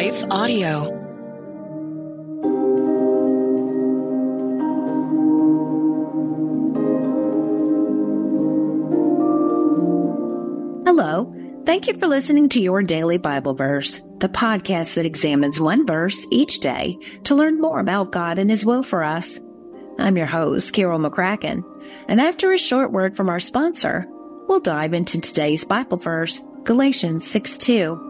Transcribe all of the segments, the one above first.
Life Audio. Hello. Thank you for listening to Your Daily Bible Verse, the podcast that examines one verse each day to learn more about God and His will for us. I'm your host, Carol McCracken, and after a short word from our sponsor, we'll dive into today's Bible verse, Galatians 6 2.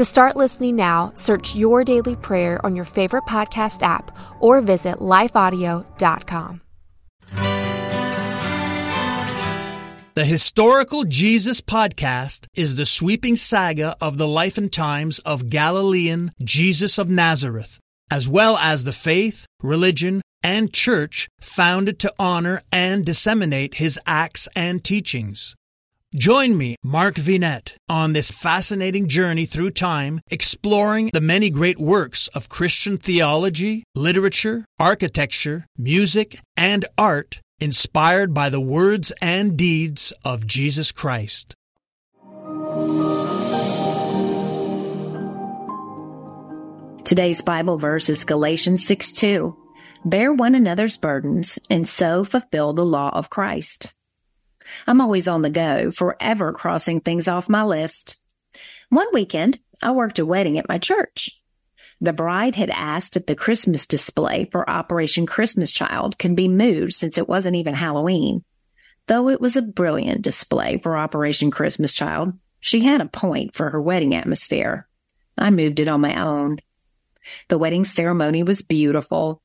To start listening now, search Your Daily Prayer on your favorite podcast app or visit lifeaudio.com. The Historical Jesus Podcast is the sweeping saga of the life and times of Galilean Jesus of Nazareth, as well as the faith, religion, and church founded to honor and disseminate his acts and teachings. Join me, Mark Vinet, on this fascinating journey through time, exploring the many great works of Christian theology, literature, architecture, music, and art inspired by the words and deeds of Jesus Christ. Today's Bible verse is Galatians 6 2. Bear one another's burdens and so fulfill the law of Christ. I'm always on the go, forever crossing things off my list. One weekend, I worked a wedding at my church. The bride had asked if the Christmas display for Operation Christmas Child can be moved since it wasn't even Halloween. Though it was a brilliant display for Operation Christmas Child, she had a point for her wedding atmosphere. I moved it on my own. The wedding ceremony was beautiful.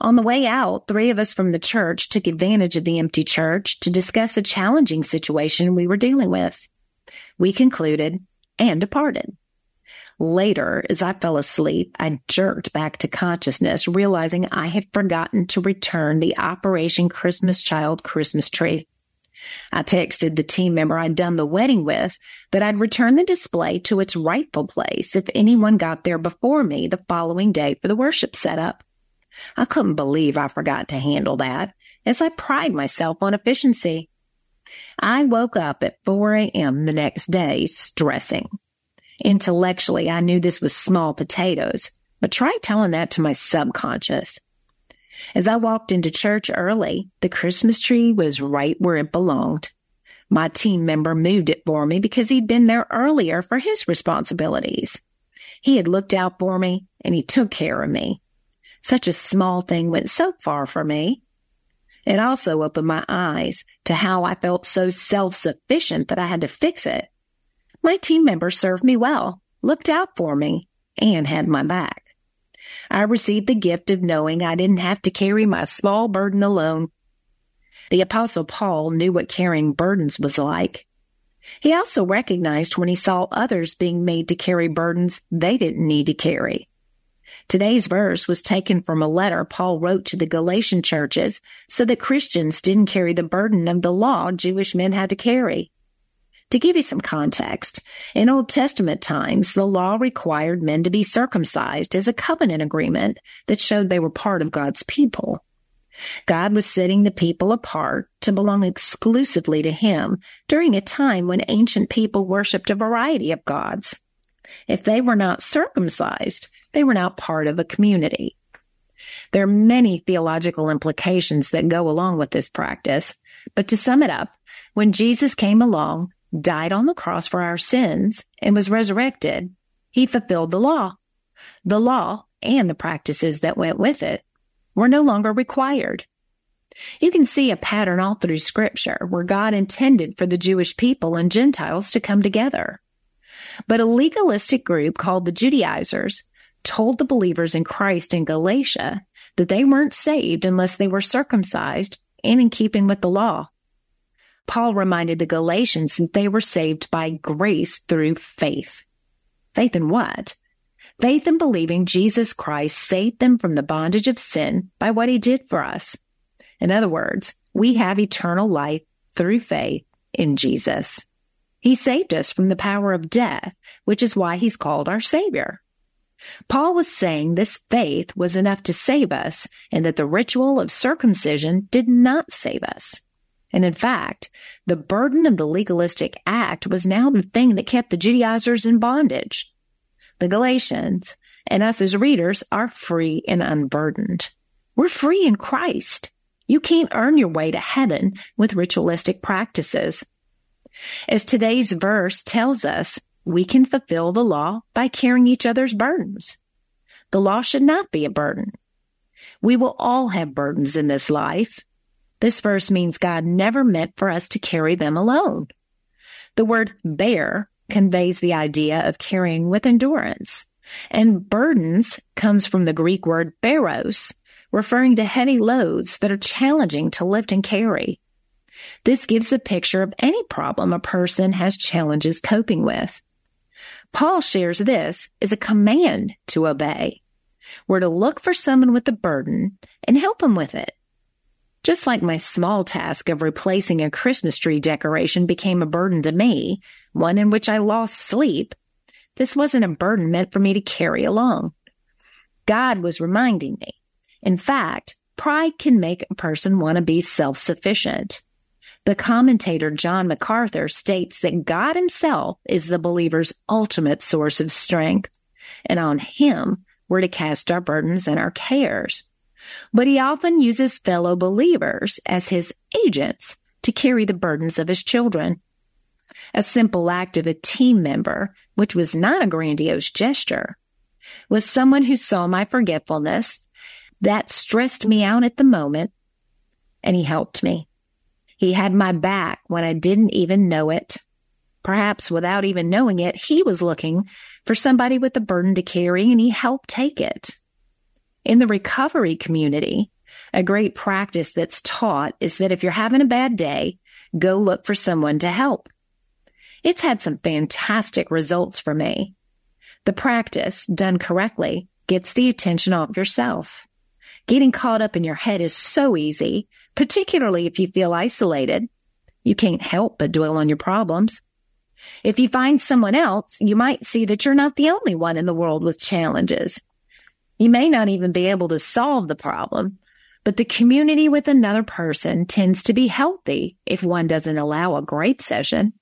On the way out, three of us from the church took advantage of the empty church to discuss a challenging situation we were dealing with. We concluded and departed. Later, as I fell asleep, I jerked back to consciousness, realizing I had forgotten to return the Operation Christmas Child Christmas tree. I texted the team member I'd done the wedding with that I'd return the display to its rightful place if anyone got there before me the following day for the worship setup. I couldn't believe I forgot to handle that, as I pride myself on efficiency. I woke up at 4 a.m. the next day stressing. Intellectually, I knew this was small potatoes, but try telling that to my subconscious. As I walked into church early, the Christmas tree was right where it belonged. My team member moved it for me because he'd been there earlier for his responsibilities. He had looked out for me and he took care of me. Such a small thing went so far for me. It also opened my eyes to how I felt so self-sufficient that I had to fix it. My team members served me well, looked out for me, and had my back. I received the gift of knowing I didn't have to carry my small burden alone. The apostle Paul knew what carrying burdens was like. He also recognized when he saw others being made to carry burdens they didn't need to carry. Today's verse was taken from a letter Paul wrote to the Galatian churches so that Christians didn't carry the burden of the law Jewish men had to carry. To give you some context, in Old Testament times, the law required men to be circumcised as a covenant agreement that showed they were part of God's people. God was setting the people apart to belong exclusively to Him during a time when ancient people worshiped a variety of gods. If they were not circumcised, they were not part of a community. There are many theological implications that go along with this practice, but to sum it up, when Jesus came along, died on the cross for our sins, and was resurrected, he fulfilled the law. The law and the practices that went with it were no longer required. You can see a pattern all through scripture where God intended for the Jewish people and Gentiles to come together. But a legalistic group called the Judaizers told the believers in Christ in Galatia that they weren't saved unless they were circumcised and in keeping with the law. Paul reminded the Galatians that they were saved by grace through faith. Faith in what? Faith in believing Jesus Christ saved them from the bondage of sin by what he did for us. In other words, we have eternal life through faith in Jesus. He saved us from the power of death, which is why he's called our Savior. Paul was saying this faith was enough to save us and that the ritual of circumcision did not save us. And in fact, the burden of the legalistic act was now the thing that kept the Judaizers in bondage. The Galatians and us as readers are free and unburdened. We're free in Christ. You can't earn your way to heaven with ritualistic practices. As today's verse tells us, we can fulfill the law by carrying each other's burdens. The law should not be a burden. We will all have burdens in this life. This verse means God never meant for us to carry them alone. The word bear conveys the idea of carrying with endurance. And burdens comes from the Greek word baros, referring to heavy loads that are challenging to lift and carry. This gives a picture of any problem a person has challenges coping with. Paul shares this as a command to obey. We're to look for someone with a burden and help them with it. Just like my small task of replacing a Christmas tree decoration became a burden to me, one in which I lost sleep, this wasn't a burden meant for me to carry along. God was reminding me in fact, pride can make a person want to be self-sufficient. The commentator John MacArthur states that God himself is the believer's ultimate source of strength, and on him we're to cast our burdens and our cares. But he often uses fellow believers as his agents to carry the burdens of his children. A simple act of a team member, which was not a grandiose gesture, was someone who saw my forgetfulness that stressed me out at the moment, and he helped me. He had my back when I didn't even know it. Perhaps without even knowing it, he was looking for somebody with a burden to carry and he helped take it. In the recovery community, a great practice that's taught is that if you're having a bad day, go look for someone to help. It's had some fantastic results for me. The practice, done correctly, gets the attention off yourself. Getting caught up in your head is so easy, particularly if you feel isolated. You can't help but dwell on your problems. If you find someone else, you might see that you're not the only one in the world with challenges. You may not even be able to solve the problem, but the community with another person tends to be healthy if one doesn't allow a gripe session.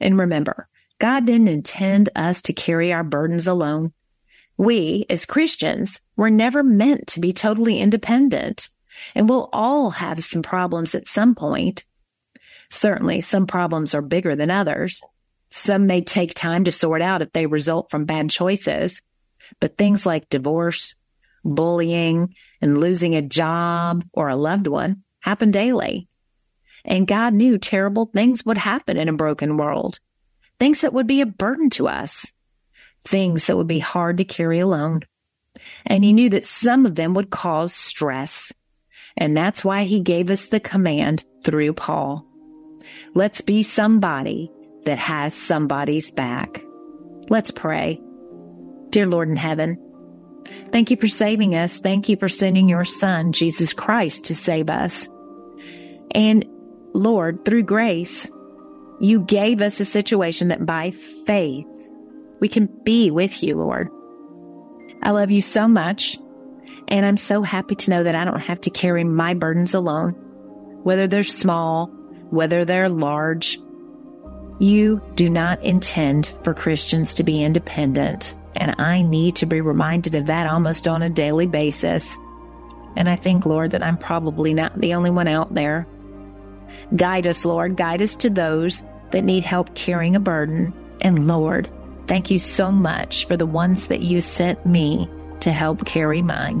And remember, God didn't intend us to carry our burdens alone. We, as Christians, were never meant to be totally independent, and we'll all have some problems at some point. Certainly, some problems are bigger than others. Some may take time to sort out if they result from bad choices, but things like divorce, bullying, and losing a job or a loved one happen daily. And God knew terrible things would happen in a broken world, things that would be a burden to us things that would be hard to carry alone. And he knew that some of them would cause stress. And that's why he gave us the command through Paul. Let's be somebody that has somebody's back. Let's pray. Dear Lord in heaven, thank you for saving us. Thank you for sending your son, Jesus Christ, to save us. And Lord, through grace, you gave us a situation that by faith we can be with you, Lord. I love you so much. And I'm so happy to know that I don't have to carry my burdens alone, whether they're small, whether they're large. You do not intend for Christians to be independent. And I need to be reminded of that almost on a daily basis. And I think, Lord, that I'm probably not the only one out there. Guide us, Lord. Guide us to those that need help carrying a burden. And Lord, Thank you so much for the ones that you sent me to help carry mine.